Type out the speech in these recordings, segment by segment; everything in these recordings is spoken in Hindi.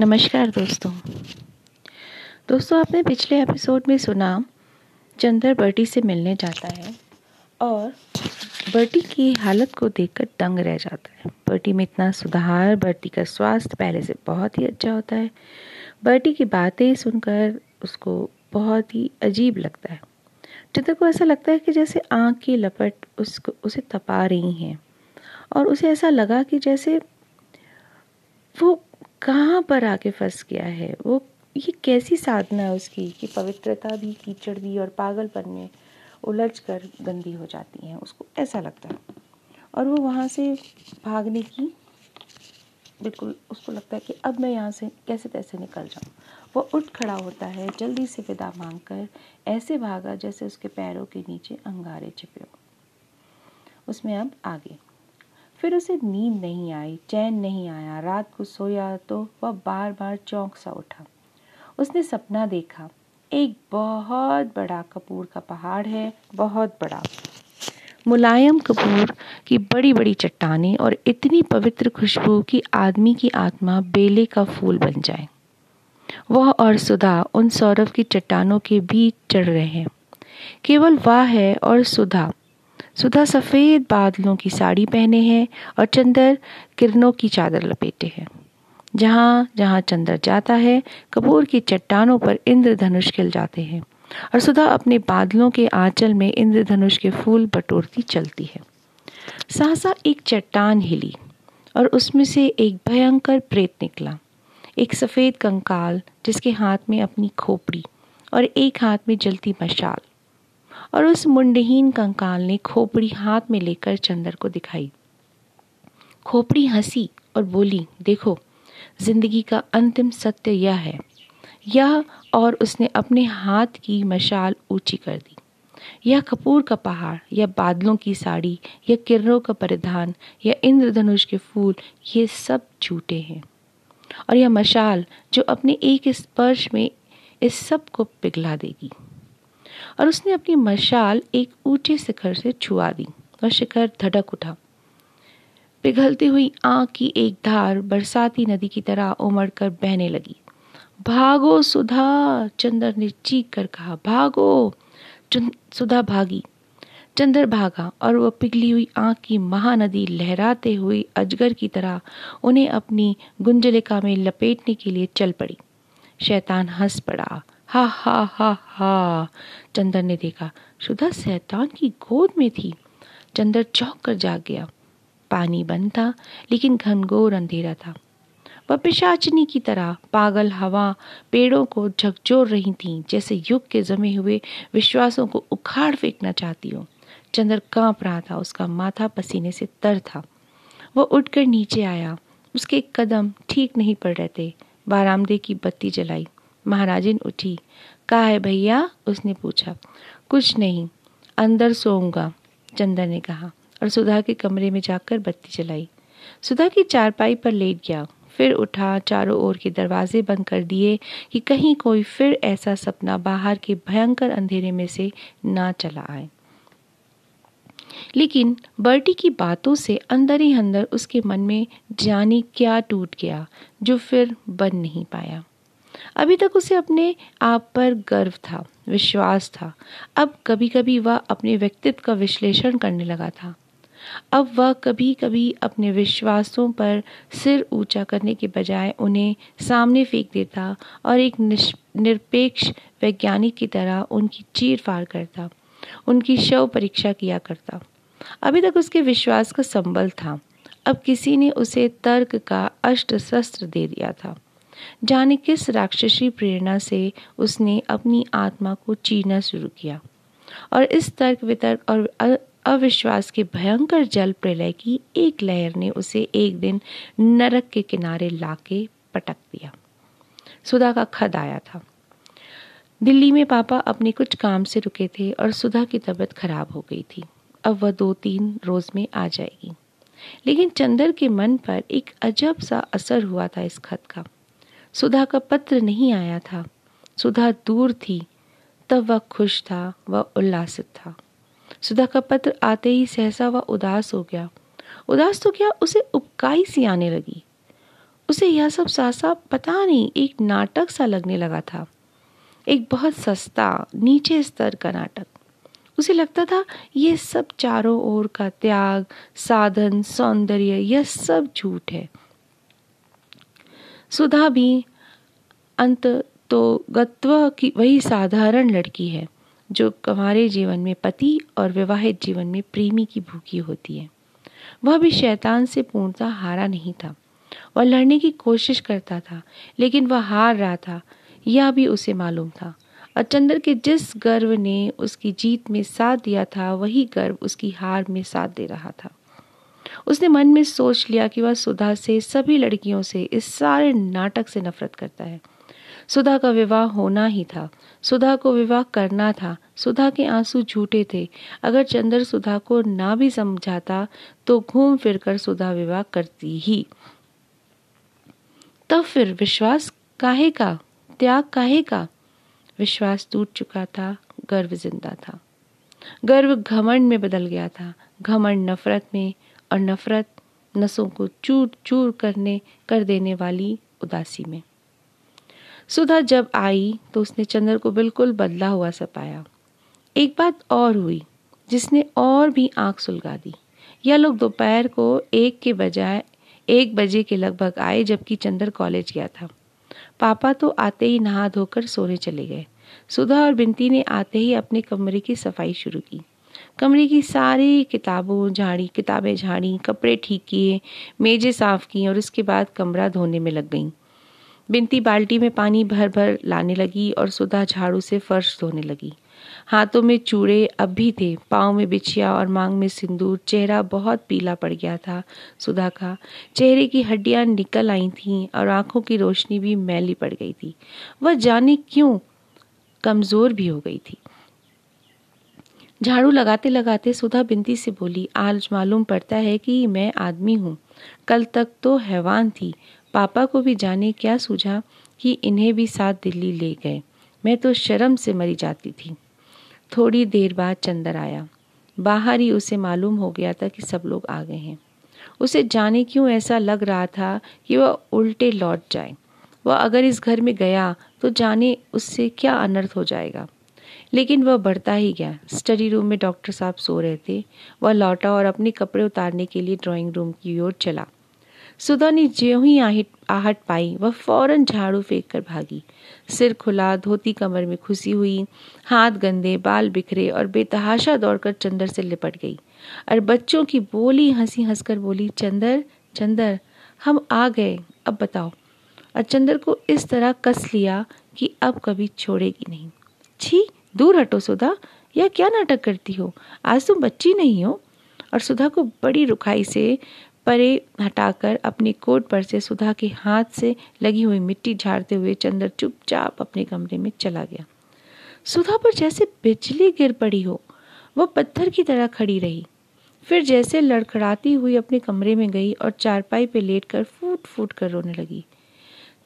नमस्कार दोस्तों। दोस्तों, आपने पिछले एपिसोड में सुना, चंदर बर्टी से मिलने जाता है और बर्टी की हालत को देखकर दंग रह जाता है। बर्टी में इतना सुधार, बर्टी का स्वास्थ्य पहले से बहुत ही अच्छा होता है। बर्टी की बातें सुनकर उसको बहुत ही अजीब लगता है। चंदर को ऐसा लगता है कि जैसे आँख की लपट उसको, उसे तपा रही हैं और उसे ऐसा लगा कि जैसे वो कहाँ पर आके फंस गया है? वो, ये कैसी साधना है उसकी कि पवित्रता भी, कीचड़ भी और पागलपन में उलझ कर गंदी हो जाती हैं? उसको ऐसा लगता है। और वो वहाँ से भागने की, बिल्कुल उसको लगता है कि अब मैं यहाँ से कैसे तैसे निकल जाऊँ? वो उठ खड़ा होता है, जल्दी से विदा मांग कर ऐसे भागा जैसे उसके पैरों के नीचे अंगारे छिपे हो। उसमें अब आगे फिर उसे नींद नहीं आई, चैन नहीं आया। रात को सोया तो वह बार बार चौंक सा उठा। उसने सपना देखा, एक बहुत बड़ा कपूर का पहाड़ है, बहुत बड़ा। मुलायम कपूर की बड़ी बड़ी चट्टानें और इतनी पवित्र खुशबू कि आदमी की आत्मा बेले का फूल बन जाए। वह और सुधा उन सौरभ की चट्टानों के बीच चढ़ रहे हैं। केवल वह है और सुधा। सुधा सफ़ेद बादलों की साड़ी पहने हैं और चंदर किरणों की चादर लपेटे हैं। जहाँ जहाँ चंदर जाता है, कपूर की चट्टानों पर इंद्रधनुष खिल जाते हैं और सुधा अपने बादलों के आंचल में इंद्रधनुष के फूल बटोरती चलती है। सहसा एक चट्टान हिली और उसमें से एक भयंकर प्रेत निकला। एक सफ़ेद कंकाल जिसके हाथ में अपनी खोपड़ी और एक हाथ में जलती मशाल। और उस मुंडहीन कंकाल ने खोपड़ी हाथ में लेकर चंदर को दिखाई। खोपड़ी हँसी और बोली, देखो, ज़िंदगी का अंतिम सत्य यह है। यह और उसने अपने हाथ की मशाल ऊँची कर दी। यह कपूर का पहाड़ या बादलों की साड़ी या किरणों का परिधान या इंद्रधनुष के फूल, ये सब झूठे हैं। और यह मशाल, जो अपने एक स्पर्श में इस सबको पिघला देगी। और उसने अपनी मशाल एक ऊँचे शिखर से छुआ दी और शिखर धड़क उठा। पिघलती हुई आँख की एक धार बरसाती नदी की तरह उमड़ कर बहने लगी। भागो सुधा, चंदर ने चीख कर कहा, भागो। सुधा भागी। चंदर भागा और वह पिघली हुई आँख की महानदी लहराते हुए अजगर की तरह उन्हें अपनी गुंजलिका में लपेटने के लिए चल पड़ी। शैतान हंस पड़ा। हा हा हा हा। चंदर ने देखा, सुधा शैतान की गोद में थी। चंदर चौंक कर जाग गया। पानी बंद था, लेकिन घनघोर अंधेरा था। वह पिशाचनी की तरह पागल हवा पेड़ों को झकझोर रही थी, जैसे युग के जमे हुए विश्वासों को उखाड़ फेंकना चाहती हो। चंदर काँप रहा था, उसका माथा पसीने से तर था। वह उठकर नीचे आया, उसके कदम ठीक नहीं पड़ रहे थे। बारामदे की बत्ती जलाई। महाराजिन उठी। कहा है, भैया, उसने पूछा। कुछ नहीं, अंदर सोऊँगा चंदर ने कहा और सुधा के कमरे में जाकर बत्ती जलाई। सुधा की चारपाई पर लेट गया, फिर उठा, चारों ओर के दरवाजे बंद कर दिए कि कहीं कोई फिर ऐसा सपना बाहर के भयंकर अंधेरे में से ना चला आए। लेकिन बर्टी की बातों से अंदर ही अंदर उसके मन में जाने क्या टूट गया, जो फिर बन नहीं पाया। अभी तक उसे अपने आप पर गर्व था, विश्वास था। अब कभी कभी वह अपने व्यक्तित्व का विश्लेषण करने लगा था। अब वह कभी कभी अपने विश्वासों पर सिर ऊँचा करने के बजाय उन्हें सामने फेंक देता और एक निरपेक्ष वैज्ञानिक की तरह उनकी चीर फाड़ करता, उनकी शव परीक्षा किया करता। अभी तक उसके विश्वास का संबल था। अब किसी ने उसे तर्क का अष्ट शस्त्र दे दिया था। जाने किस राक्षसी प्रेरणा से उसने अपनी आत्मा को चीरना शुरू किया। और इस तर्क वितर्क और अविश्वास के भयंकर जल प्रलय की एक लहर ने उसे एक दिन नरक के किनारे लाके पटक दिया। सुधा का खद आया था। दिल्ली में पापा अपने कुछ काम से रुके थे और सुधा की तबीयत खराब हो गई थी। अब वह दो तीन रोज में आ जाएगी। लेकिन चंदर के मन पर एक अजब सा असर हुआ था इस खत का। सुधा का पत्र नहीं आया था। सुधा दूर थी। तब वह खुश था, वह उल्लासित था। सुधा का पत्र आते ही सहसा वह उदास हो गया। उदास तो क्या उसे उपकाई सी आने लगी? उसे यह सब सासा पता नहीं, एक नाटक सा लगने लगा था। एक बहुत सस्ता, नीचे स्तर का नाटक। उसे लगता था, ये सब चारों ओर का त्याग, साधन, सौंदर्य, यह सब झूठ है। सुधा भी अंत तो गत्व की वही साधारण लड़की है, जो हमारे जीवन में पति और विवाहित जीवन में प्रेमी की भूखी होती है। वह भी शैतान से पूर्णतः हारा नहीं था। वह लड़ने की कोशिश करता था, लेकिन वह हार रहा था, यह भी उसे मालूम था। और चंद्र के जिस गर्व ने उसकी जीत में साथ दिया था, वही गर्व उसकी हार में साथ दे रहा था। उसने मन में सोच लिया कि वह सुधा से, सभी लड़कियों से इस सारे नाटक से नफरत करता है। सुधा का विवाह होना ही था। सुधा को विवाह करना था। सुधा के आँसू झूठे थे। अगर चंद्र सुधा को ना भी समझाता तो घूम फिर कर सुधा विवाह करती ही। तब फिर विश्वास काहे का? त्याग काहे का? विश्वास टूट चुका था। गर्व ज़िंदा था। गर्व घमंड में बदल गया था। घमंड नफरत में और नफरत नसों को चूर चूर करने, कर देने वाली उदासी में। सुधा जब आई तो उसने चंद्र को बिल्कुल बदला हुआ सा पाया एक बात और हुई, जिसने और भी आँख सुलगा दी। यह लोग दोपहर को एक के बजाय एक बजे के लगभग आए जबकि चंद्र कॉलेज गया था। पापा तो आते ही नहा धोकर सोने चले गए। सुधा और बिंती ने आते ही अपने कमरे की सफ़ाई शुरू की। कमरे की सारी किताबों, झाड़ी, किताबें झाड़ी, कपड़े ठीक किए, मेजें साफ़ की और उसके बाद कमरा धोने में लग गईं। बिनती बाल्टी में पानी भर भर लाने लगी और सुधा झाड़ू से फर्श धोने लगी। हाथों में चूड़े अब भी थे, पाँव में बिछिया और मांग में सिंदूर, चेहरा बहुत पीला पड़ गया था, सुधा का। चेहरे की हड्डियाँ निकल आई थीं और आँखों की रोशनी भी मैली पड़ गई थी। वह जाने क्यों कमज़ोर भी हो गई थी। झाड़ू लगाते लगाते सुधा बिनती से बोली, आज मालूम पड़ता है कि मैं आदमी हूँ। कल तक तो हैवान थी। पापा को भी जाने क्या सूझा कि इन्हें भी साथ दिल्ली ले गए। मैं तो शर्म से मरी जाती थी। थोड़ी देर बाद चंदर आया। बाहर ही उसे मालूम हो गया था कि सब लोग आ गए हैं। उसे जाने क्यों ऐसा लग रहा था कि वह उल्टे लौट जाए? वह अगर इस घर में गया तो जाने उससे क्या अनर्थ हो जाएगा? लेकिन वह बढ़ता ही गया। स्टडी रूम में डॉक्टर साहब सो रहे थे। वह लौटा और अपने कपड़े उतारने के लिए ड्राइंग रूम की ओर चला। सुधा ने ज्यों ही आहट पाई, वह फ़ौरन झाड़ू फेंक कर भागी। सिर खुला, धोती कमर में खुशी हुई, हाथ गंदे, बाल बिखरे और बेतहाशा दौड़कर चंदर से लिपट गई। और बच्चों की बोली, हँसी हंसकर बोली, चंदर चंदर, हम आ गए, अब बताओ। और चंदर को इस तरह कस लिया कि अब कभी छोड़ेगी नहीं। छी दूर हटो सुधा, यह क्या नाटक करती हो? आज तुम बच्ची नहीं हो। और सुधा को बड़ी रुखाई से परे हटाकर अपनी कोट पर से सुधा के हाथ से लगी हुई मिट्टी झाड़ते हुए चंद्र चुपचाप अपने कमरे में चला गया। सुधा पर जैसे बिजली गिर पड़ी हो वह पत्थर की तरह खड़ी रही। फिर जैसे लड़खड़ाती हुई अपने कमरे में गई और चारपाई पे लेटकर फूट फूट कर रोने लगी।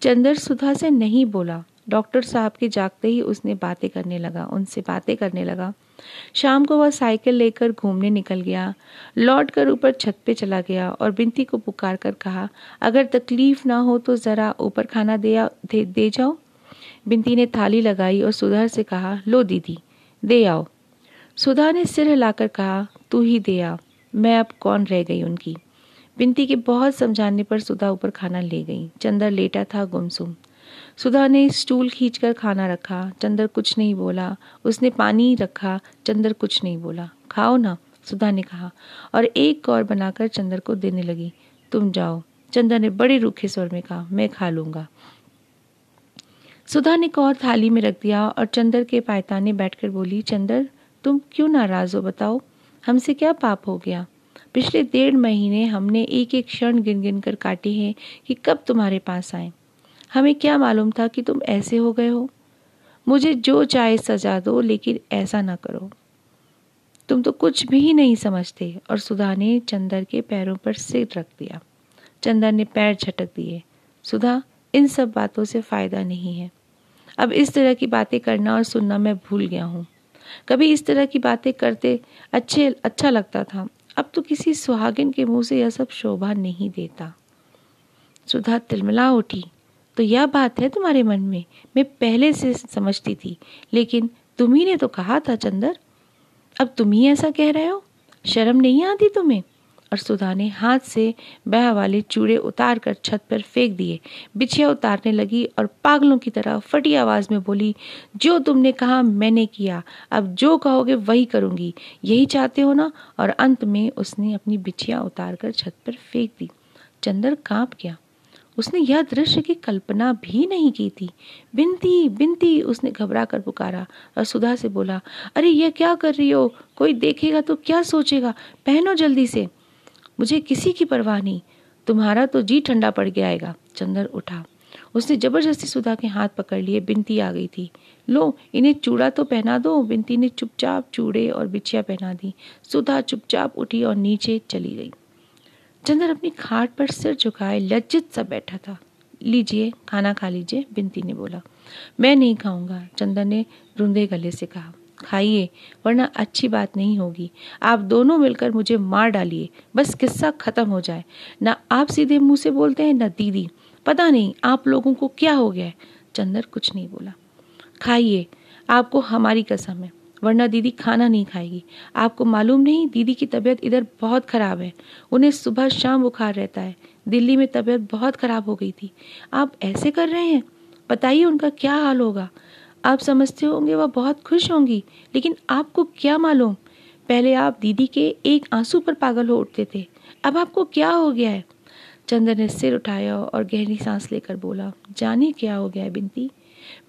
चंद्र सुधा से नहीं बोला डॉक्टर साहब के जागते ही उसने बातें करने लगा उनसे बातें करने लगा। शाम को वह साइकिल लेकर घूमने निकल गया लौट कर ऊपर छत पे चला गया और बिनती को पुकार कर कहा अगर तकलीफ़ ना हो तो ज़रा ऊपर खाना दे, दे दे जाओ। बिनती ने थाली लगाई और सुधा से कहा लो दीदी दे आओ। सुधा ने सिर हिलाकर कहा तू ही दे आ मैं अब कौन रह गई उनकी? बिनती के बहुत समझाने पर सुधा ऊपर खाना ले गई। चंदर लेटा था गुमसुम। सुधा ने स्टूल खींचकर खाना रखा, चंदर कुछ नहीं बोला। उसने पानी रखा, चंदर कुछ नहीं बोला। खाओ ना, सुधा ने कहा, और एक कौर बनाकर चंदर को देने लगी। तुम जाओ। चंदर ने बड़े रूखे स्वर में कहा, मैं खा लूँगा। सुधा ने कौर थाली में रख दिया और चंदर के पायताने बैठकर बोली, चंदर, तुम क्यों नाराज़ हो बताओ? हमसे क्या पाप हो गया? पिछले डेढ़ महीने हमने एक एक क्षण गिन गिन कर काटे हैं कि कब तुम्हारे पास आए। हमें क्या मालूम था कि तुम ऐसे हो गए हो? मुझे जो चाहे सजा दो, लेकिन ऐसा ना करो। तुम तो कुछ भी नहीं समझते, और सुधा ने चंदर के पैरों पर सिर रख दिया। चंदर ने पैर झटक दिए। सुधा, इन सब बातों से फ़ायदा नहीं है। अब इस तरह की बातें करना और सुनना मैं भूल गया हूँ। कभी इस तरह की बातें करते अच्छे अच्छा लगता था। अब तो किसी सुहागिन के मुँह से यह सब शोभा नहीं देता। सुधा तिलमिला उठी। तो यह बात है तुम्हारे मन में। मैं पहले से समझती थी, लेकिन तुम्ही ने तो कहा था, चंदर। अब तुम ही ऐसा कह रहे हो? शर्म नहीं आती तुम्हें? और सुधा ने हाथ से बह वाले चूड़े उतार कर छत पर फेंक दिए। बिछिया उतारने लगी और पागलों की तरह फटी आवाज़ में बोली, जो तुमने कहा मैंने किया। अब जो कहोगे वही करूँगी। यही चाहते हो ना? और अंत में उसने अपनी बिछिया उतार कर छत पर फेंक दी। चंदर काँप गया। उसने यह दृश्य की कल्पना भी नहीं की थी। बिनती बिनती उसने घबरा कर पुकारा और सुधा से बोला, अरे, यह क्या कर रही हो? कोई देखेगा तो क्या सोचेगा? पहनो जल्दी से। मुझे किसी की परवाह नहीं। तुम्हारा तो जी ठंडा पड़ गया आएगा। चंदर उठा। उसने ज़बरदस्ती सुधा के हाथ पकड़ लिए। बिनती आ गई थी। लो, इन्हें चूड़ा तो पहना दो। बिनती ने चुपचाप चूड़े और बिछिया पहना दी। सुधा चुपचाप उठी और नीचे चली गई। चंदर अपनी खाट पर सिर झुकाए लज्जित सा बैठा था। लीजिए, खाना खा लीजिए, बिनती ने बोला। मैं नहीं खाऊँगा चंदर ने रुंधे गले से कहा। खाइए, वरना अच्छी बात नहीं होगी। आप दोनों मिलकर मुझे मार डालिए, बस किस्सा खत्म हो जाए। ना आप सीधे मुँह से बोलते हैं, ना दीदी। पता नहीं, आप लोगों को क्या हो गया है? चंदर कुछ नहीं बोला। खाइए, आपको हमारी कसम है। वरना दीदी खाना नहीं खाएगी। आपको मालूम नहीं, दीदी की तबीयत इधर बहुत खराब है। उन्हें सुबह शाम बुखार रहता है। दिल्ली में तबीयत बहुत खराब हो गई थी। आप ऐसे कर रहे हैं? बताइए उनका क्या हाल होगा। आप समझते होंगे, वह बहुत खुश होंगी। लेकिन आपको क्या मालूम? पहले आप दीदी के एक आँसू पर पागल हो उठते थे। अब आपको क्या हो गया है? चंदर ने सिर उठाया और गहरी सांस लेकर बोला, जाने क्या हो गया है बिनती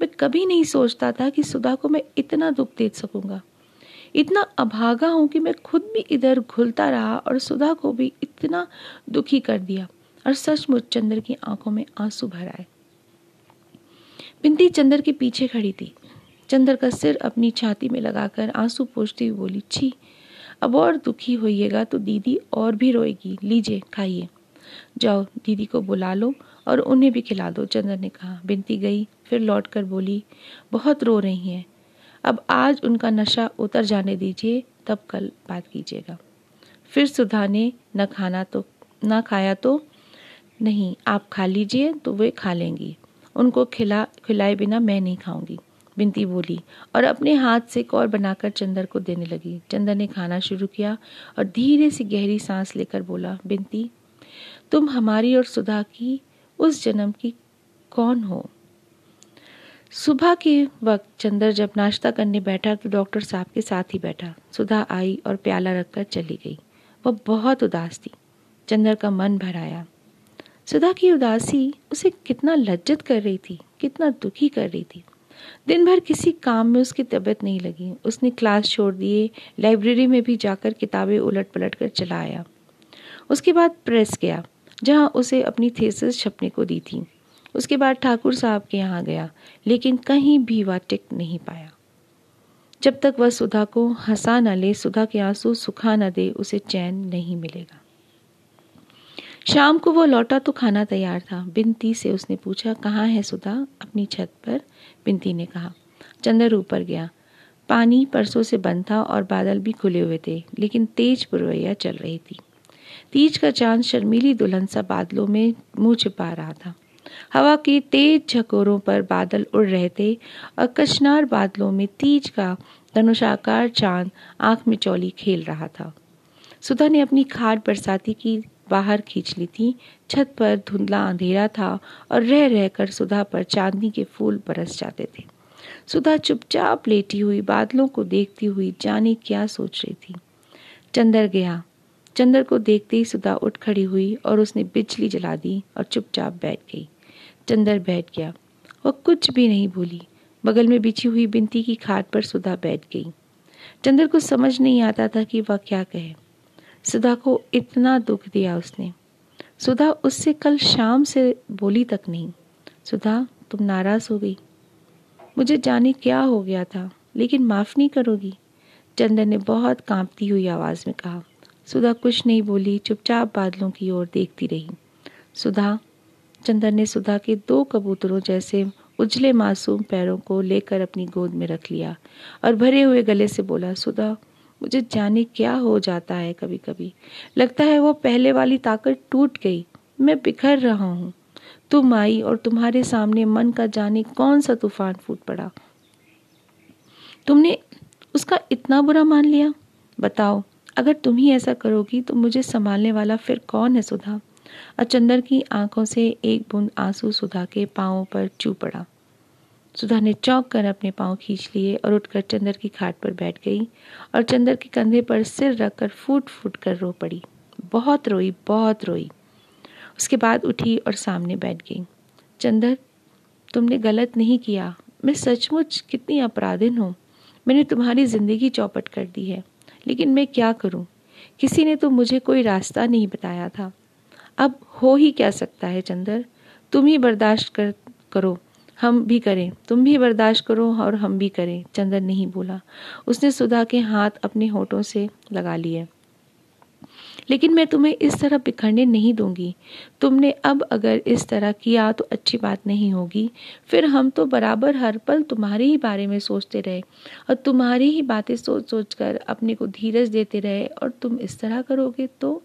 मैं कभी नहीं सोचता था कि सुधा को मैं इतना दुख दे सकूँगा। इतना अभागा हूँ कि मैं खुद भी इधर घुलता रहा और सुधा को भी इतना दुखी कर दिया और सचमुच चंद्र की आँखों में आँसू भर आए। बिंदी चंदर के पीछे खड़ी थी। चंदर का सिर अपनी छाती में लगाकर आँसू पोछती हुई बोली, छी, अब और दुखी होइएगा तो दीदी और भी रोएगी। लीजिए, खाइए। जाओ, दीदी को बुला लो और उन्हें भी खिला दो, चंद्र ने कहा। बिनती गई। फिर लौट कर बोली, बहुत रो रही हैं। अब आज उनका नशा उतर जाने दीजिए, तब कल बात कीजिएगा। फिर सुधा ने न खाना तो न खाया तो नहीं, आप खा लीजिए तो वे खा लेंगी। उनको खिला, खिलाए बिना मैं नहीं खाऊँगी। बिनती बोली, और अपने हाथ से कौर बनाकर चंदर को देने लगी। चंदर ने खाना शुरू किया और धीरे से गहरी सांस लेकर बोला, बिनती, तुम हमारी और सुधा की, उस जन्म की कौन हो? सुबह के वक्त चंदर जब नाश्ता करने बैठा तो डॉक्टर साहब के साथ ही बैठा। सुधा आई और प्याला रखकर चली गई। वह बहुत उदास थी। चंदर का मन भर आया सुधा की उदासी उसे कितना लज्जत कर रही थी, कितना दुखी कर रही थी। दिन भर किसी काम में उसकी तबीयत नहीं लगी। उसने क्लास छोड़ दिए, लाइब्रेरी में भी जाकर किताबें उलट पलट कर चला आया। उसके बाद प्रेस गया, जहाँ उसे अपनी थेसिस छपने को दी थी। उसके बाद ठाकुर साहब के यहाँ गया, लेकिन कहीं भी वह टिक नहीं पाया। जब तक वह सुधा को हंसा न ले, सुधा के आँसू सुखा न दे, उसे चैन नहीं मिलेगा। शाम को वो लौटा तो खाना तैयार था। बिनती से उसने पूछा, कहाँ है सुधा? अपनी छत पर बिनती ने कहा। चंदर ऊपर गया। पानी परसों से बंद था और बादल भी खुले हुए थे, लेकिन तेज पुरवैया चल रही थी। तीज का चाँद शर्मीली दुल्हन सा बादलों में मुँह छिपा रहा था। हवा के तेज झकोरों पर बादल उड़ रहे थे और कचनार बादलों में तीज का धनुषाकार चाँद आँख में चौली खेल रहा था। सुधा ने अपनी खाट बरसाती की बाहर खींच ली थी। छत पर धुंधला अंधेरा था और रह रहकर सुधा पर चांदनी के फूल बरस जाते थे। सुधा चुपचाप लेटी हुई बादलों को देखती हुई जाने क्या सोच रही थी। चंदर गया। चंदर को देखते ही सुधा उठ खड़ी हुई और उसने बिजली जला दी और चुपचाप बैठ गई। चंदर बैठ गया वह कुछ भी नहीं बोली। बगल में बिछी हुई बिनती की खाट पर सुधा बैठ गई। चंदर को समझ नहीं आता था कि वह क्या कहे। सुधा को इतना दुख दिया उसने। सुधा उससे कल शाम से बोली तक नहीं। सुधा, तुम नाराज़ हो गई। मुझे जाने क्या हो गया था, लेकिन माफ़ नहीं करोगी? चंदन ने बहुत कांपती हुई आवाज़ में कहा। सुधा कुछ नहीं बोली, चुपचाप बादलों की ओर देखती रही। सुधा चंदन ने सुधा के दो कबूतरों जैसे उजले मासूम पैरों को लेकर अपनी गोद में रख लिया और भरे हुए गले से बोला, सुधा, मुझे जाने क्या हो जाता है कभी कभी लगता है वो पहले वाली ताकत टूट गई। मैं बिखर रहा हूँ। तुम आई और तुम्हारे सामने मन का जाने कौन सा तूफ़ान फूट पड़ा? तुमने उसका इतना बुरा मान लिया? बताओ, अगर तुम ही ऐसा करोगी तो मुझे संभालने वाला फिर कौन है सुधा? अचंदर की आँखों से एक बूंद आँसू सुधा के पांवों पर चू पड़ा। सुधा ने चौंक कर अपने पाँव खींच लिए और उठकर चंदर की खाट पर बैठ गई और चंदर के कंधे पर सिर रखकर फूट फूट कर रो पड़ी। बहुत रोई बहुत रोई। उसके बाद उठी और सामने बैठ गई। चंदर तुमने गलत नहीं किया। मैं सचमुच कितनी अपराधिन हूँ। मैंने तुम्हारी ज़िंदगी चौपट कर दी है। लेकिन मैं क्या करूँ? किसी ने तो मुझे कोई रास्ता नहीं बताया था। अब हो ही क्या सकता है चंदर? तुम ही बर्दाश्त कर, करो। हम भी करें। तुम भी बर्दाश्त करो और हम भी करें चंदन नहीं बोला। उसने सुधा के हाथ अपने होठों से लगा लिए। लेकिन मैं तुम्हें इस तरह बिखरने नहीं दूँगी। तुमने अब अगर इस तरह किया तो अच्छी बात नहीं होगी। फिर हम तो बराबर हर पल तुम्हारे ही बारे में सोचते रहे और तुम्हारी ही बातें सोच सोच कर अपने को धीरज देते रहे और तुम इस तरह करोगे तो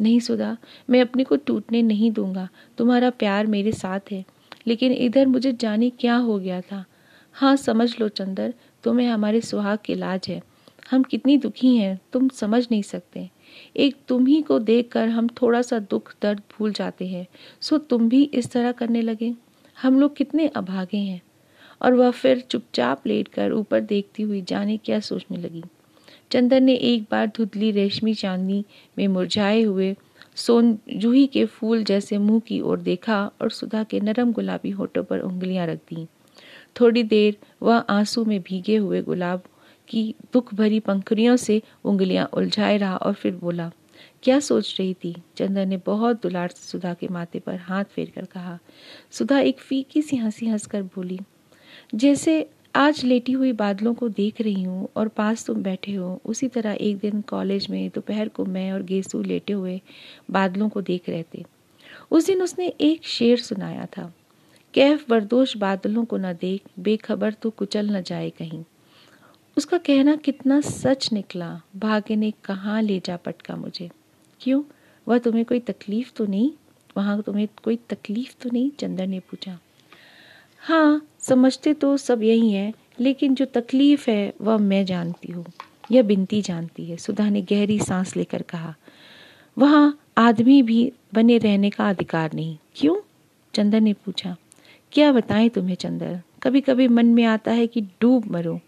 नहीं सुधा, मैं अपने को टूटने नहीं दूँगा। तुम्हारा प्यार मेरे साथ है, लेकिन इधर मुझे जाने क्या हो गया था? हाँ समझ लो चंदर, तुम्हें हमारे सुहाग की लाज है। हम कितनी दुखी हैं, तुम समझ नहीं सकते। एक तुम ही को देखकर हम थोड़ा सा दुख, दर्द भूल जाते हैं। सो तुम भी इस तरह करने लगे। हम लोग कितने अभागे हैं। और वह फिर चुपचाप लेट कर ऊपर देखती हुई जाने क्या सोचने लगी। चंदन ने एक बार धुधली रेशमी चांदनी में मुरझाए हुए सोन जूही के फूल जैसे मुँह की ओर देखा और सुधा के नरम गुलाबी होठों पर उंगलियाँ रख दी। थोड़ी देर वह आँसू में भीगे हुए गुलाब की दुख भरी पंखुड़ियों से उंगलियाँ उलझाए रहा और फिर बोला, क्या सोच रही थी? चंदन ने बहुत दुलार से सुधा के माथे पर हाथ फेर कर कहा। सुधा एक फीकी सी हँसी हंसकर बोली, जैसे आज लेटी हुई बादलों को देख रही हूँ और पास तुम बैठे हो। उसी तरह एक दिन कॉलेज में दोपहर को मैं और गेसू लेटे हुए बादलों को देख रहे थे। उस दिन उसने एक शेर सुनाया था। कैफ बरदोश बादलों को न देख, बेखबर तो कुचल न जाए कहीं। उसका कहना कितना सच निकला, भाग्य ने कहाँ ले जा पटका मुझे। क्यों? वह तुम्हें कोई तकलीफ़ तो नहीं? वहाँ तुम्हें कोई तकलीफ़ तो नहीं? चंदर ने पूछा। हाँ समझते तो सब यही है, लेकिन जो तकलीफ़ है, वह मैं जानती हूँ। यह बिनती जानती है, सुधा ने गहरी सांस लेकर कहा। वहाँ आदमी भी बने रहने का अधिकार नहीं। क्यों? चंदर ने पूछा। क्या बताएँ तुम्हें चंदर कभी कभी मन में आता है कि डूब मरो।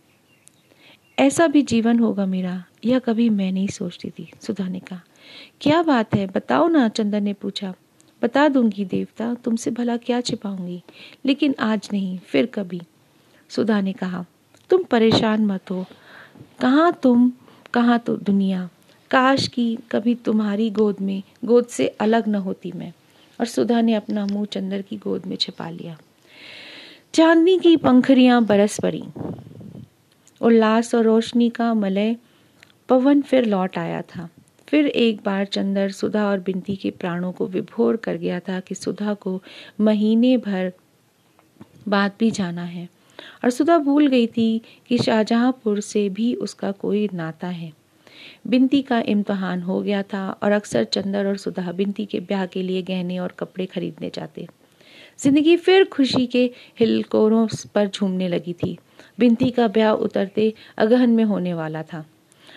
ऐसा भी जीवन होगा मेरा, यह कभी मैं नहीं सोचती थी, सुधा ने कहा। क्या बात है? बताओ ना, चंदन ने पूछा। बता दूँगी देवता, तुमसे भला क्या छिपाऊँगी? लेकिन आज नहीं, फिर कभी। सुधा ने कहा, तुम परेशान मत हो। कहाँ तुम, कहाँ तो दुनिया? काश की कभी तुम्हारी गोद में, गोद से अलग न होती मैं। और सुधा ने अपना मुँह चंदर की गोद में छिपा लिया। चांदनी की पंखरियाँ बरस पड़ी। उल्लास और रोशनी का मलय पवन फिर लौट आया था। फिर एक बार चंदर सुधा और बिंती के प्राणों को विभोर कर गया था कि सुधा को महीने भर बाद भी जाना है। और सुधा भूल गई थी कि शाहजहांपुर से भी उसका कोई नाता है। बिंती का इम्तहान हो गया था और अक्सर चंदर और सुधा बिंती के ब्याह के लिए गहने और कपड़े खरीदने जाते। ज़िंदगी फिर खुशी के हिलकोरों पर झूमने लगी थी। बिंती का ब्याह उतरते अगहन में होने वाला था।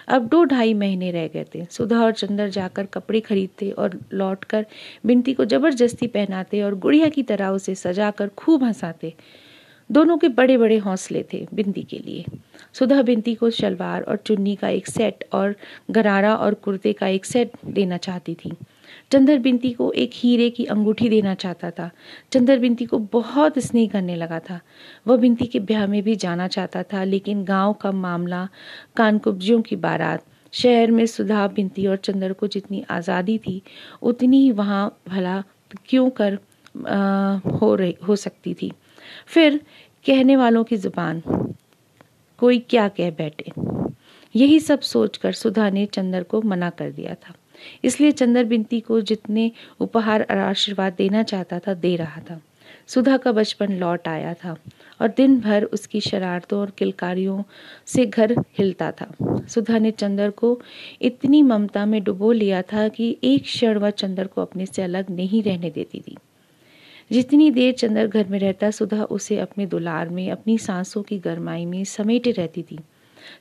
अब दो ढाई महीने रह गए थे। सुधा और चंदर जाकर कपड़े खरीदते और लौटकर बिनती को ज़बरदस्ती पहनाते और गुड़िया की तरह उसे सजाकर खूब हंसाते। दोनों के बड़े बड़े हौसले थे बिंदी के लिए। सुधा बिंदी को शलवार और चुन्नी का एक सेट और गरारा और कुर्ते का एक सेट देना चाहती थी। चंदर बिंती को एक हीरे की अंगूठी देना चाहता था। चंदर बिंती को बहुत स्नेह करने लगा था। वह बिंती के ब्याह में भी जाना चाहता था लेकिन गाँव का मामला कानकुब्जियों की बारात शहर में सुधा बिंती और चंदर को जितनी आज़ादी थी उतनी ही वहाँ भला क्यों कर आ, हो रही हो सकती थी। फिर कहने वालों की ज़ुबान कोई क्या कह बैठे? यही सब सोचकर सुधा ने चंदर को मना कर दिया था। इसलिए चंदर बिनती को जितने उपहार और आशीर्वाद देना चाहता था, दे रहा था। सुधा का बचपन लौट आया था और दिन भर उसकी शरारतों और किलकारियों से घर हिलता था। सुधा ने चंदर को इतनी ममता में डुबो लिया था कि एक क्षण वह चंदर को अपने से अलग नहीं रहने देती थी। जितनी देर चंदर घर में रहता, सुधा उसे अपने दुलार में, अपनी सांसों की गरमाई में समेटे रहती थी।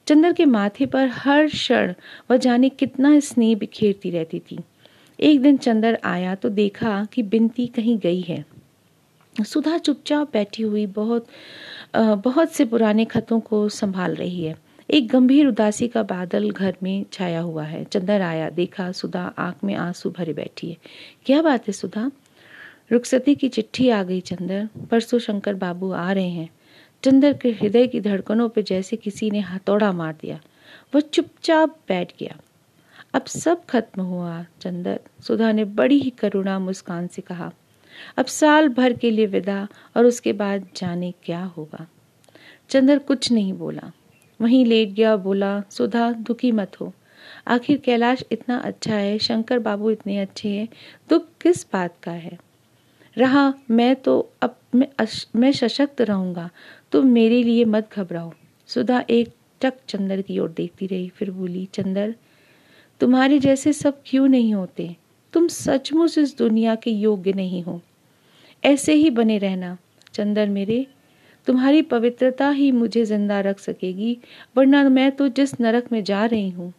चंदर के माथे पर हर क्षण वह जाने कितना स्नेह बिखेरती रहती थी। एक दिन चंदर आया तो देखा कि बिनती कहीं गई है। सुधा चुपचाप बैठी हुई बहुत बहुत से पुराने खतों को संभाल रही है। एक गंभीर उदासी का बादल घर में छाया हुआ है। चंदर आया, देखा सुधा आँख में आँसू भरे बैठी है। क्या बात है सुधा? रुखसती की चिट्ठी आ गई चंदर। परसों शंकर बाबू आ रहे हैं। चंदर के हृदय की धड़कनों पर जैसे किसी ने हथौड़ा मार दिया। वह चुपचाप बैठ गया। अब सब खत्म हुआ चंदर। सुधा ने बड़ी ही करुणा मुस्कान से कहा अब साल भर के लिए विदा और उसके बाद जाने क्या होगा? चंदर कुछ नहीं बोला। वहीं लेट गया बोला सुधा दुखी मत हो। आखिर कैलाश इतना अच्छा है शंकर बाबू इतने अच्छे हैं दुख किस बात का है? रहा मैं तो अब मैं, मैं सशक्त रहूँगा। तुम मेरे लिए मत घबराओ। सुधा एक टक चंदर की ओर देखती रही, फिर बोली, चंदर, तुम्हारे जैसे सब क्यों नहीं होते? तुम सचमुच इस दुनिया के योग्य नहीं हो। ऐसे ही बने रहना। चंदर मेरे, तुम्हारी पवित्रता ही मुझे ज़िंदा रख सकेगी, वरना मैं तो जिस नरक में जा रही हूँ।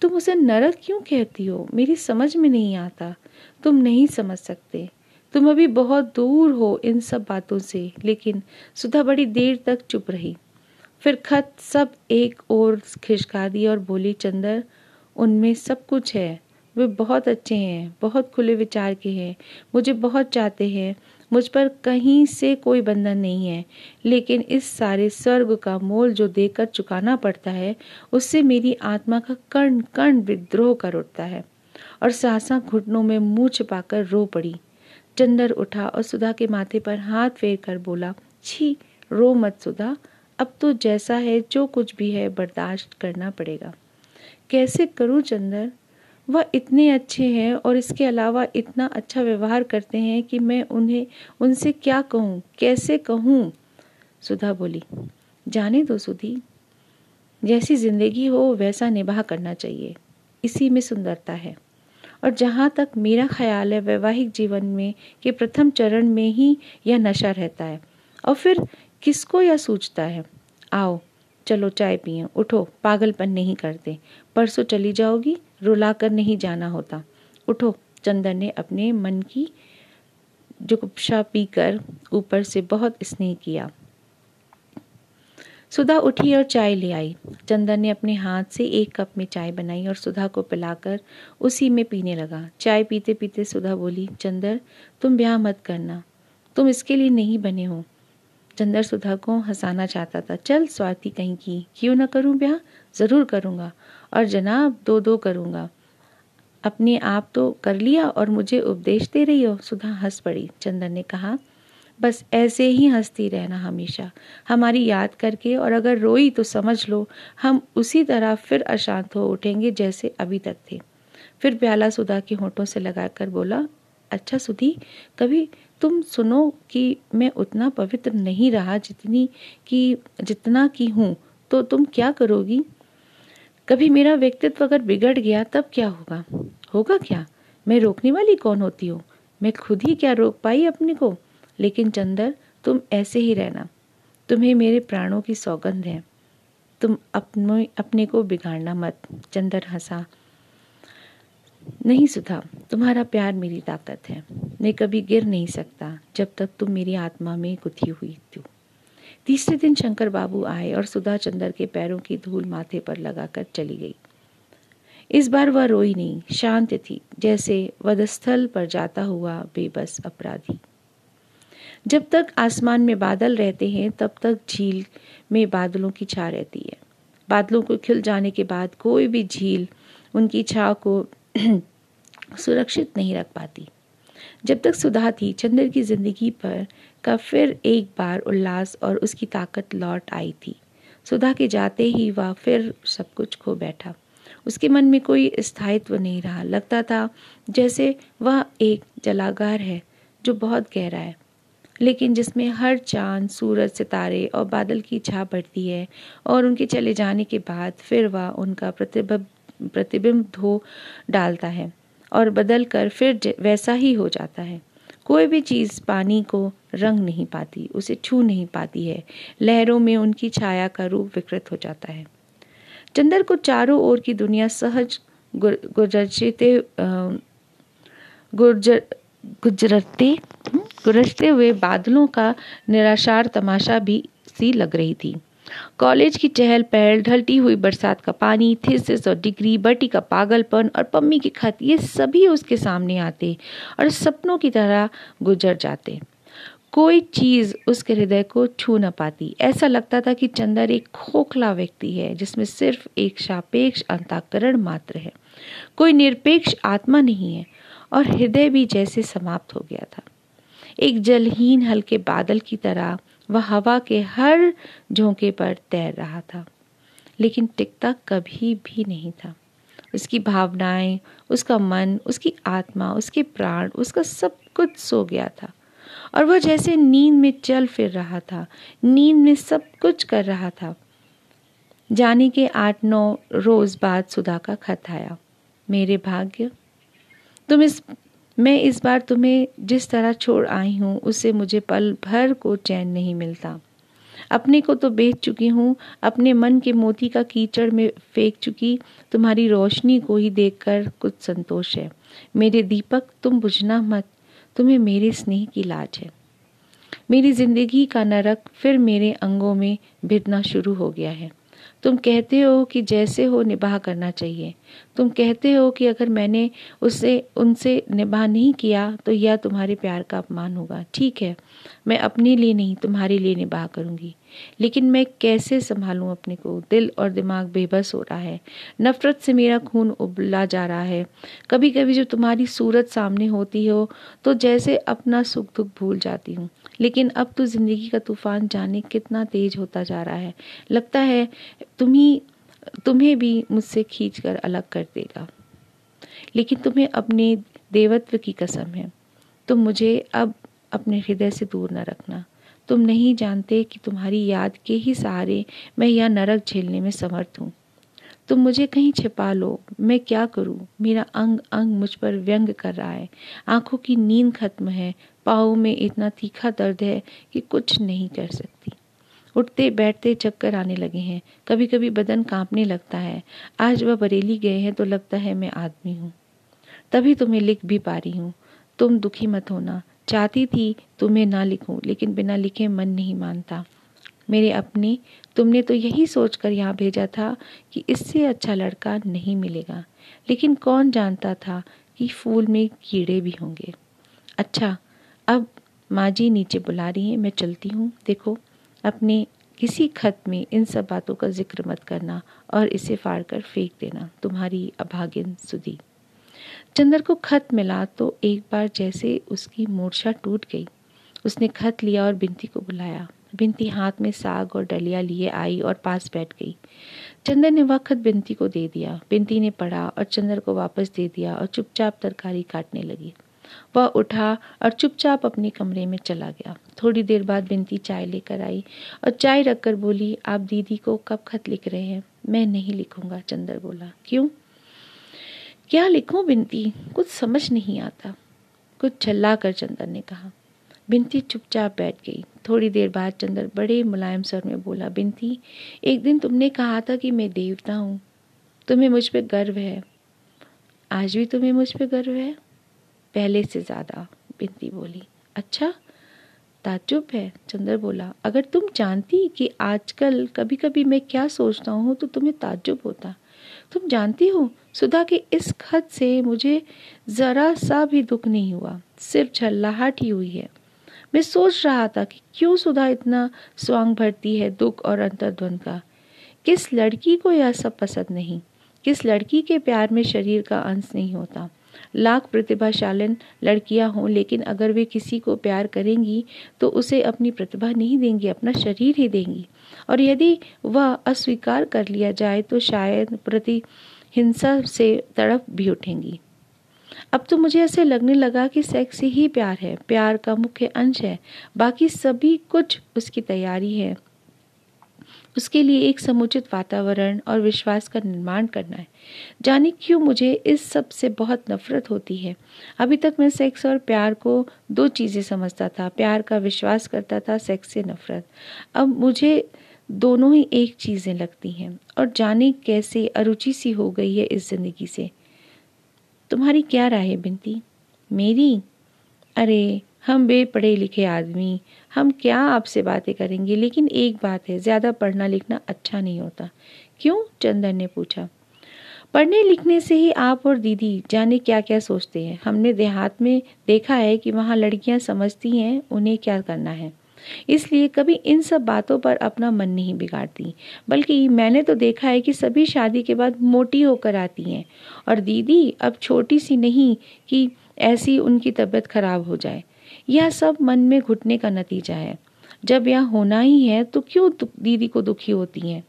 तुम उसे नरक क्यों कहती हो? मेरी समझ में नहीं आता। तुम नहीं समझ सकते। तुम अभी बहुत दूर हो इन सब बातों से, लेकिन सुधा बड़ी देर तक चुप रही। फिर खत सब एक और खिसका दी और बोली, चंदर, उनमें सब कुछ है। वे बहुत अच्छे हैं, बहुत खुले विचार के हैं, मुझे बहुत चाहते हैं। मुझ पर कहीं से कोई बंधन नहीं है, लेकिन इस सारे स्वर्ग का मोल जो देकर चुकाना पड़ता है, उससे मेरी आत्मा का कर्ण कर्ण विद्रोह कर उठता है। और सासा घुटनों में मुँह छिपाकर रो पड़ी। चंदर उठा और सुधा के माथे पर हाथ फेर कर बोला, छी, रो मत सुधा। अब तो जैसा है, जो कुछ भी है, बर्दाश्त करना पड़ेगा। कैसे करूँ चंदर वह इतने अच्छे हैं और इसके अलावा इतना अच्छा व्यवहार करते हैं कि मैं उन्हें, उनसे क्या कहूँ? कैसे कहूँ? सुधा बोली, जाने दो सुधी। जैसी ज़िंदगी हो, वैसा निभा करना चाहिए। इसी में सुंदरता है। और जहाँ तक मेरा ख्याल है, वैवाहिक जीवन में के प्रथम चरण में ही यह नशा रहता है। और फिर किसको यह सूझता है? आओ, चलो चाय पिए। उठो, पागलपन नहीं करते। परसों चली जाओगी रुला कर नहीं जाना होता। उठो, चंदन ने अपने मन की जुगुप्सा पीकर ऊपर से बहुत स्नेह किया। सुधा उठी और चाय ले आई। चंदन ने अपने हाथ से एक कप में चाय बनाई और सुधा को पिलाकर उसी में पीने लगा। चाय पीते पीते सुधा बोली, चंदर, तुम ब्याह मत करना। तुम इसके लिए नहीं बने हो चंदर सुधा को हंसाना चाहता था। चल स्वाति कहीं की, क्यों ना करूँ ब्याह? ज़रूर करूँगा। और जनाब दो दो करूँगा। अपने आप तो कर लिया और मुझे उपदेश दे रही हो सुधा हंस पड़ी। चंदन ने कहा बस ऐसे ही हंसती रहना हमेशा। हमारी याद करके और अगर रोई तो समझ लो, हम उसी तरह फिर अशांत हो उठेंगे जैसे अभी तक थे। फिर प्याला सुधा के होठों से लगाकर बोला अच्छा सुधी, कभी तुम सुनो कि मैं उतना पवित्र नहीं रहा जितनी कि, जितना की हूँ तो तुम क्या करोगी? कभी मेरा व्यक्तित्व अगर बिगड़ गया तब क्या होगा? होगा क्या? मैं रोकने वाली कौन होती हूँ? मैं खुद ही क्या रोक पाई अपने को? लेकिन चंदर, तुम ऐसे ही रहना। तुम्हें मेरे प्राणों की सौगंध है। तुम अपने अपने को बिगाड़ना मत। चंदर हंसा। नहीं सुधा, तुम्हारा प्यार मेरी ताकत है। मैं कभी गिर नहीं सकता, जब तक तुम मेरी आत्मा में गुथी हुई थी। तीसरे दिन शंकर बाबू आए और सुधा चंदर के पैरों की धूल माथे पर लगाकर चली गई। इस बार वह रोई नहीं, शांत थी, जैसे वधस्थल पर जाता हुआ बेबस अपराधी। जब तक आसमान में बादल रहते हैं, तब तक झील में बादलों की छा रहती है। बादलों को खिल जाने के बाद कोई भी झील उनकी छाव को सुरक्षित नहीं रख पाती। जब तक सुधा थी चंद्र की ज़िंदगी पर का फिर एक बार उल्लास और उसकी ताकत लौट आई थी। सुधा के जाते ही वह फिर सब कुछ खो बैठा। उसके मन में कोई स्थायित्व नहीं रहा। लगता था जैसे वह एक जलागार है जो बहुत गहरा है। लेकिन जिसमें हर चाँद, सूरज, सितारे और बादल की छाप बढ़ती है और उनके चले जाने के बाद फिर वह उनका प्रतिबिंब प्रतिबिंब धो डालता है और बदल कर फिर वैसा ही हो जाता है। कोई भी चीज़ पानी को रंग नहीं पाती, उसे छू नहीं पाती है। लहरों में उनकी छाया का रूप विकृत हो जाता है। चंदर को चारों ओर की दुनिया सहज गुजरते गुजर गुजरते हम्म, गुजरते हुए बादलों का निराशार तमाशा भी सी लग रही थी। कॉलेज की चहल पहल ढलती हुई बरसात का पानी थीसिस और डिग्री बटी का पागलपन और पम्मी की खत ये सभी उसके सामने आते और सपनों की तरह गुजर जाते। कोई चीज़ उसके हृदय को छू न पाती। ऐसा लगता था कि चंदर एक खोखला व्यक्ति है जिसमें सिर्फ़ एक सापेक्ष अंताकरण मात्र है। कोई निरपेक्ष आत्मा नहीं है। और हृदय भी जैसे समाप्त हो गया था। एक जलहीन हल्के बादल की तरह वह हवा के हर झोंके पर तैर रहा था, लेकिन टिकता कभी भी नहीं था। उसकी भावनाएँ, उसका मन, उसकी आत्मा, उसके प्राण, उसका सब कुछ सो गया था। और वह जैसे नींद में चल फिर रहा था, नींद में सब कुछ कर रहा था। जाने के आठ नौ रोज बाद सुधा का खत आया, मेरे भाग्य तुम इस, मैं इस बार तुम्हें जिस तरह छोड़ आई हूँ, उससे मुझे पल भर को चैन नहीं मिलता। अपने को तो बेच चुकी हूँ, अपने मन के मोती का कीचड़ में फेंक चुकी, तुम्हारी रोशनी को ही देखकर कुछ संतोष है। मेरे दीपक, तुम बुझना मत, तुम्हें मेरे स्नेह की लाज है। मेरी ज़िंदगी का नरक फिर मेरे अंगों में भिड़ना शुरू हो गया है। तुम कहते हो कि जैसे हो निबाह करना चाहिए। तुम कहते हो कि अगर मैंने उससे उनसे निबाह नहीं किया तो यह तुम्हारे प्यार का अपमान होगा। ठीक है, मैं अपने लिए नहीं, तुम्हारे लिए निबाह करूँगी। लेकिन मैं कैसे संभालूं अपने को? दिल और दिमाग बेबस हो रहा है। नफरत से मेरा खून उबला जा रहा है। कभी कभी जो तुम्हारी सूरत सामने होती हो तो जैसे अपना सुख दुख भूल जाती हूँ। लेकिन अब तो ज़िंदगी का तूफ़ान जाने कितना तेज होता जा रहा है। लगता है तुम्ही, तुम्हें भी मुझसे खींच कर अलग कर देगा। लेकिन तुम्हें अपने देवत्व की कसम है। तुम मुझे अब अपने हृदय से दूर न रखना। तुम नहीं जानते कि तुम्हारी याद के ही सहारे मैं यह नरक झेलने में समर्थ हूँ। तुम मुझे कहीं छिपा लो। मैं क्या करूँ? मेरा अंग अंग मुझ पर व्यंग कर रहा है। आँखों की नींद खत्म है। पाओ में इतना तीखा दर्द है कि कुछ नहीं कर सकती। उठते बैठते चक्कर आने लगे हैं। कभी कभी बदन कांपने लगता है। आज वह बरेली गए हैं तो लगता है मैं आदमी हूँ। तभी तुम्हें लिख भी पा रही हूँ। तुम दुखी मत होना। चाहती थी तुम्हें ना लिखूं, लेकिन बिना लिखे मन नहीं मानता। मेरे अपने, तुमने तो यही सोचकर यहाँ भेजा था कि इससे अच्छा लड़का नहीं मिलेगा। लेकिन कौन जानता था कि फूल में कीड़े भी होंगे। अच्छा अब माँ जी नीचे बुला रही हैं, मैं चलती हूँ। देखो, अपने किसी खत में इन सब बातों का ज़िक्र मत करना और इसे फाड़ कर फेंक देना, तुम्हारी अभागिन सुधी। चंदर को खत मिला तो एक बार जैसे उसकी मूर्छा टूट गई। उसने खत लिया और बिनती को बुलाया। बिनती हाथ में साग और डलिया लिए आई और पास बैठ गई। चंदर ने वह खत बिनती को दे दिया। बिनती ने पढ़ा और चंदर को वापस दे दिया और चुपचाप तरकारी काटने लगी। वह उठा और चुपचाप अपने कमरे में चला गया। थोड़ी देर बाद बिनती चाय लेकर आई और चाय रखकर बोली, आप दीदी को कब खत लिख रहे हैं? मैं नहीं लिखूँगा, चंदर बोला। क्यों? क्या लिखूं बिनती? कुछ समझ नहीं आता। कुछ झल्ला कर चंदर ने कहा। बिनती चुपचाप बैठ गई। थोड़ी देर बाद चंदर बड़े मुलायम स्वर में बोला, बिनती, एक दिन तुमने कहा था कि मैं देवता हूँ। तुम्हें मुझ पर गर्व है। आज भी तुम्हें मुझ पर गर्व है? पहले से ज़्यादा बिनती बोली। अच्छा ताजुब है, चंदर बोला। अगर तुम जानती कि आजकल कभी कभी मैं क्या सोचता हूँ तो तुम्हें ताजुब होता। तुम जानती हो, सुधा के इस खत से मुझे ज़रा सा भी दुख नहीं हुआ, सिर्फ़ झल्लाहट ही हुई है। मैं सोच रहा था कि क्यों सुधा इतना स्वांग भरती है दुख और अंतर्द्वंद का। किस लड़की को यह सब पसंद नहीं? किस लड़की के प्यार में शरीर का अंश नहीं होता? लाख प्रतिभाशालीन लड़कियाँ हों, लेकिन अगर वे किसी को प्यार करेंगी तो उसे अपनी प्रतिभा नहीं देंगी, अपना शरीर ही देंगी। और यदि वह अस्वीकार कर लिया जाए तो शायद प्रति हिंसा से तड़प भी उठेंगी। अब तो मुझे ऐसे लगने लगा कि सेक्स ही प्यार है। प्यार का मुख्य अंश है। बाकी सभी कुछ उसकी तैयारी है। उसके लिए एक समुचित वातावरण और विश्वास का निर्माण करना है। जाने क्यों मुझे इस सबसे बहुत नफरत होती है? अभी तक मैं सेक्स और प्यार को दो चीज़ें समझता था। प्यार का विश्वास करता था सेक्स से नफरत। अब मुझे दोनों ही एक चीज़ें लगती हैं। और जाने कैसे अरुचि सी हो गई है इस ज़िंदगी से? तुम्हारी क्या राय है बिनती मेरी? अरे, हम बे पढ़े लिखे आदमी हम क्या आपसे बातें करेंगे? लेकिन एक बात है, ज़्यादा पढ़ना लिखना अच्छा नहीं होता। क्यों? चंदन ने पूछा। पढ़ने लिखने से ही आप और दीदी जाने क्या क्या सोचते हैं। हमने देहात में देखा है कि वहाँ लड़कियाँ समझती हैं, उन्हें क्या करना है। इसलिए कभी इन सब बातों पर अपना मन नहीं बिगाड़ती। बल्कि मैंने तो देखा है कि सभी शादी के बाद मोटी होकर आती हैं। और दीदी, अब छोटी सी नहीं कि ऐसी उनकी तबीयत खराब हो जाए। यह सब मन में घुटने का नतीजा है। जब यह होना ही है तो क्यों दीदी को दुखी होती हैं?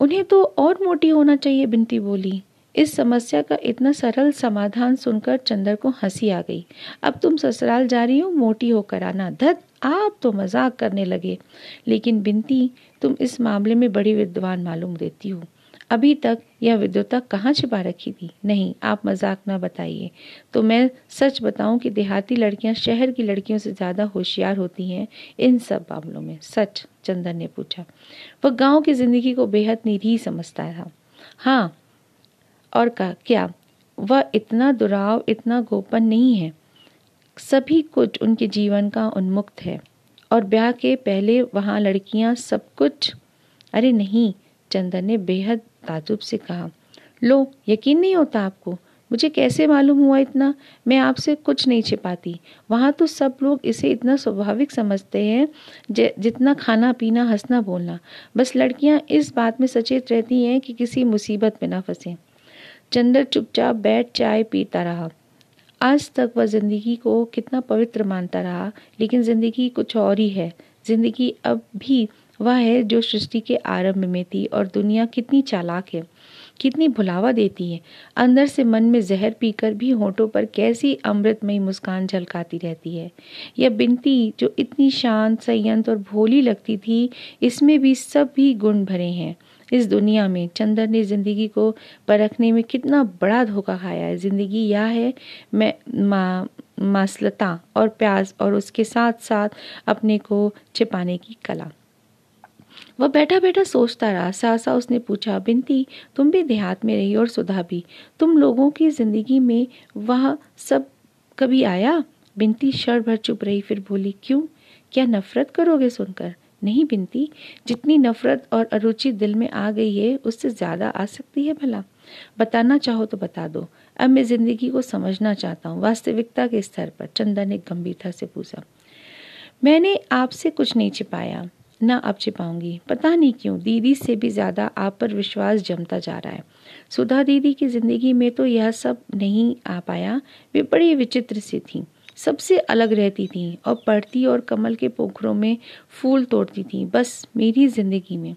उन्हें तो और मोटी होना चाहिए, बिनती बोली। इस समस्या का इतना सरल समाधान सुनकर चंदर को हँसी आ गई। अब तुम ससुराल जा रही हो, मोटी होकर आना। धत, आप तो मज़ाक करने लगे। लेकिन बिनती, तुम इस मामले में बड़ी विद्वान मालूम देती हो। अभी तक यह विद्वता कहाँ छिपा रखी थी? नहीं, आप मज़ाक ना बताइए। तो मैं सच बताऊँ कि देहाती लड़कियाँ शहर की लड़कियों से ज़्यादा होशियार होती हैं इन सब मामलों में। सच, चंदन ने पूछा। वह गाँव की ज़िंदगी को बेहद निरी समझता था। हाँ और का क्या वह इतना दुराव, इतना गोपन नहीं है? सभी कुछ उनके जीवन का उन्मुक्त है। और ब्याह के पहले वहाँ लड़कियाँ सब कुछ? अरे नहीं, चंदन ने बेहद ताजुब से कहा, लो, यकीन नहीं होता आपको? मुझे कैसे मालूम हुआ इतना? मैं आपसे कुछ नहीं छिपाती। वहाँ तो सब लोग इसे इतना स्वाभाविक समझते हैं जितना खाना, पीना, हंसना, बोलना। बस लड़कियाँ इस बात में सचेत रहती हैं कि किसी मुसीबत में ना फंसे। चंदर चुपचाप बैठ चाय पीता रहा। आज तक वह ज़िंदगी को कितना पवित्र मानता रहा, लेकिन ज़िंदगी कुछ और ही है। ज़िंदगी अब भी वह है जो सृष्टि के आरंभ में थी और दुनिया कितनी चालाक है कितनी भुलावा देती है। अंदर से मन में जहर पीकर भी होठों पर कैसी अमृतमयी मुस्कान झलकाती रहती है। यह बिनती जो इतनी शांत संयंत्र और भोली लगती थी इसमें भी सब भी गुण भरे हैं। इस दुनिया में चंदन ने ज़िंदगी को परखने में कितना बड़ा धोखा खाया है। ज़िंदगी यह है मैं मा, मासलता और प्याज और उसके साथ साथ अपने को छिपाने की कला। वह बैठा बैठा सोचता रहा। सासा उसने पूछा बिनती तुम भी देहात में रही और सुधा भी। तुम लोगों की ज़िंदगी में वह सब कभी आया? बिनती शर भर चुप रही, फिर बोली, क्यों? क्या नफरत करोगे सुनकर? नहीं बिनती जितनी नफरत और अरुचि दिल में आ गई है, उससे ज़्यादा आ सकती है भला। बताना चाहो तो बता दो। अब मैं ज़िंदगी को समझना चाहता हूँ। वास्तविकता के स्तर पर चंदन ने गंभीरता से पूछा, मैंने आपसे कुछ नहीं छिपाया। ना अब छिपाऊँगी पता नहीं क्यों, दीदी से भी ज़्यादा आप पर विश्वास जमता जा रहा है। सुधा दीदी की ज़िंदगी में तो यह सब नहीं आ पाया। वे बड़ी विचित्र सी थी। सबसे अलग रहती थी और पढ़ती और कमल के पोखरों में फूल तोड़ती थी, बस मेरी ज़िंदगी में।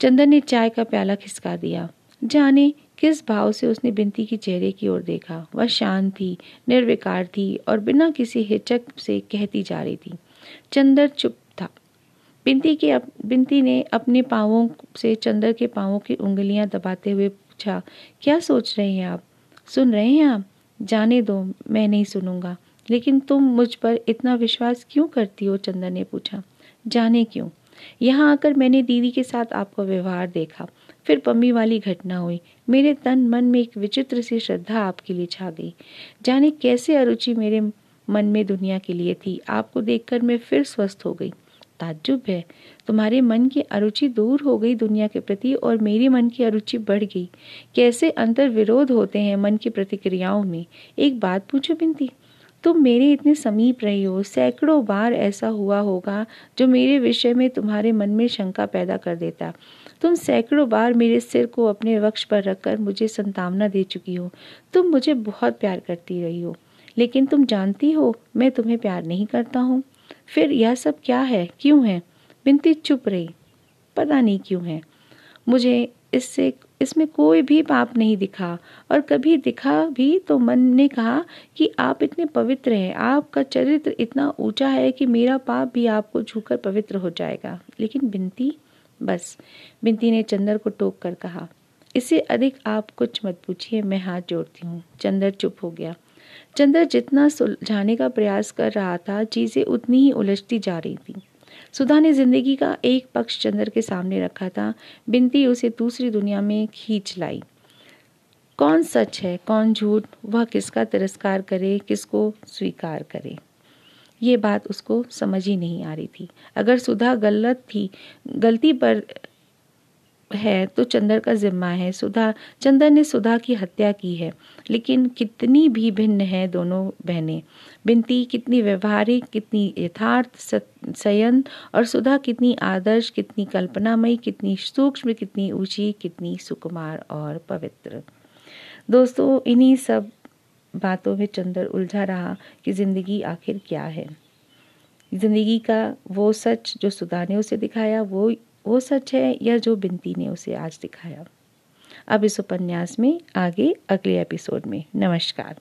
चंदन ने चाय का प्याला खिसका दिया। जाने, किस भाव से उसने बिनती की चेहरे की ओर देखा। वह शांत थी, निर्विकार थी और बिना किसी हिचक से कहती जा रही थी। चंदर चुप था बिनती के अप, बिनती ने अपने पाँवों से चंदर के पाँवों की उंगलियाँ दबाते हुए पूछा क्या सोच रहे हैं आप? सुन रहे हैं आप? जाने दो मैं नहीं सुनूँगा। लेकिन तुम मुझ पर इतना विश्वास क्यों करती हो? चंदन ने पूछा जाने क्यों? यहाँ आकर मैंने दीदी के साथ आपका व्यवहार देखा। फिर पम्मी वाली घटना हुई। मेरे तन मन में एक विचित्र सी श्रद्धा आपके लिए छा गई। जाने कैसे अरुचि मेरे मन में दुनिया के लिए थी? आपको देखकर मैं फिर स्वस्थ हो गई। ताज्जुब है। तुम्हारे मन की अरुचि दूर हो गई दुनिया के प्रति और मेरे मन की अरुचि बढ़ गई। कैसे अंतर विरोध होते हैं मन की प्रतिक्रियाओं में? एक बात पूछो बिनती। तुम मेरे इतने समीप रही हो। सैकड़ों बार ऐसा हुआ होगा जो मेरे विषय में तुम्हारे मन में शंका पैदा कर देता। तुम सैकड़ों बार मेरे सिर को अपने वक्ष पर रखकर मुझे संतावना दे चुकी हो। तुम मुझे बहुत प्यार करती रही हो। लेकिन तुम जानती हो, मैं तुम्हें प्यार नहीं करता हूँ। फिर यह सब क्या है? क्यों है? बिनती चुप रही। पता नहीं क्यों है। मुझे इससे, इसमें कोई भी पाप नहीं दिखा और कभी दिखा भी तो मन ने कहा कि आप इतने पवित्र हैं। आपका चरित्र इतना ऊँचा है कि मेरा पाप भी आपको छूकर पवित्र हो जाएगा। लेकिन बिनती, बस। बिंती ने चंदर को टोक कर कहा इससे अधिक आप कुछ मत पूछिए, मैं हाथ जोड़ती हूँ। चंदर चुप हो गया। चंदर जितना सुलझाने का प्रयास कर रहा था, चीज़ें उतनी ही उलझती जा रही थी। सुधा ने ज़िंदगी का एक पक्ष चंदर के सामने रखा था, बिनती उसे दूसरी दुनिया में खींच लाई। कौन सच है, कौन झूठ, वह किसका तिरस्कार करे, किसको स्वीकार करे? ये बात उसको समझ ही नहीं आ रही थी। अगर सुधा गलत थी, गलती पर है तो चंदर का जिम्मा है। सुधा, चंदर ने सुधा की हत्या की है। लेकिन कितनी भी भिन्न है दोनों बहनें। बिनती कितनी व्यवहारिक, कितनी यथार्थ संयन और सुधा कितनी आदर्श, कितनी कल्पनामयी, कितनी सूक्ष्म, कितनी ऊँची, कितनी सुकुमार और पवित्र। दोस्तों, इन्हीं सब बातों में चंदर उलझा रहा कि ज़िंदगी आखिर क्या है। ज़िंदगी का वो सच जो सुधा ने उसे दिखाया, वो वो सच है या जो बिनती ने उसे आज दिखाया? अब इस उपन्यास में आगे अगले एपिसोड में। नमस्कार।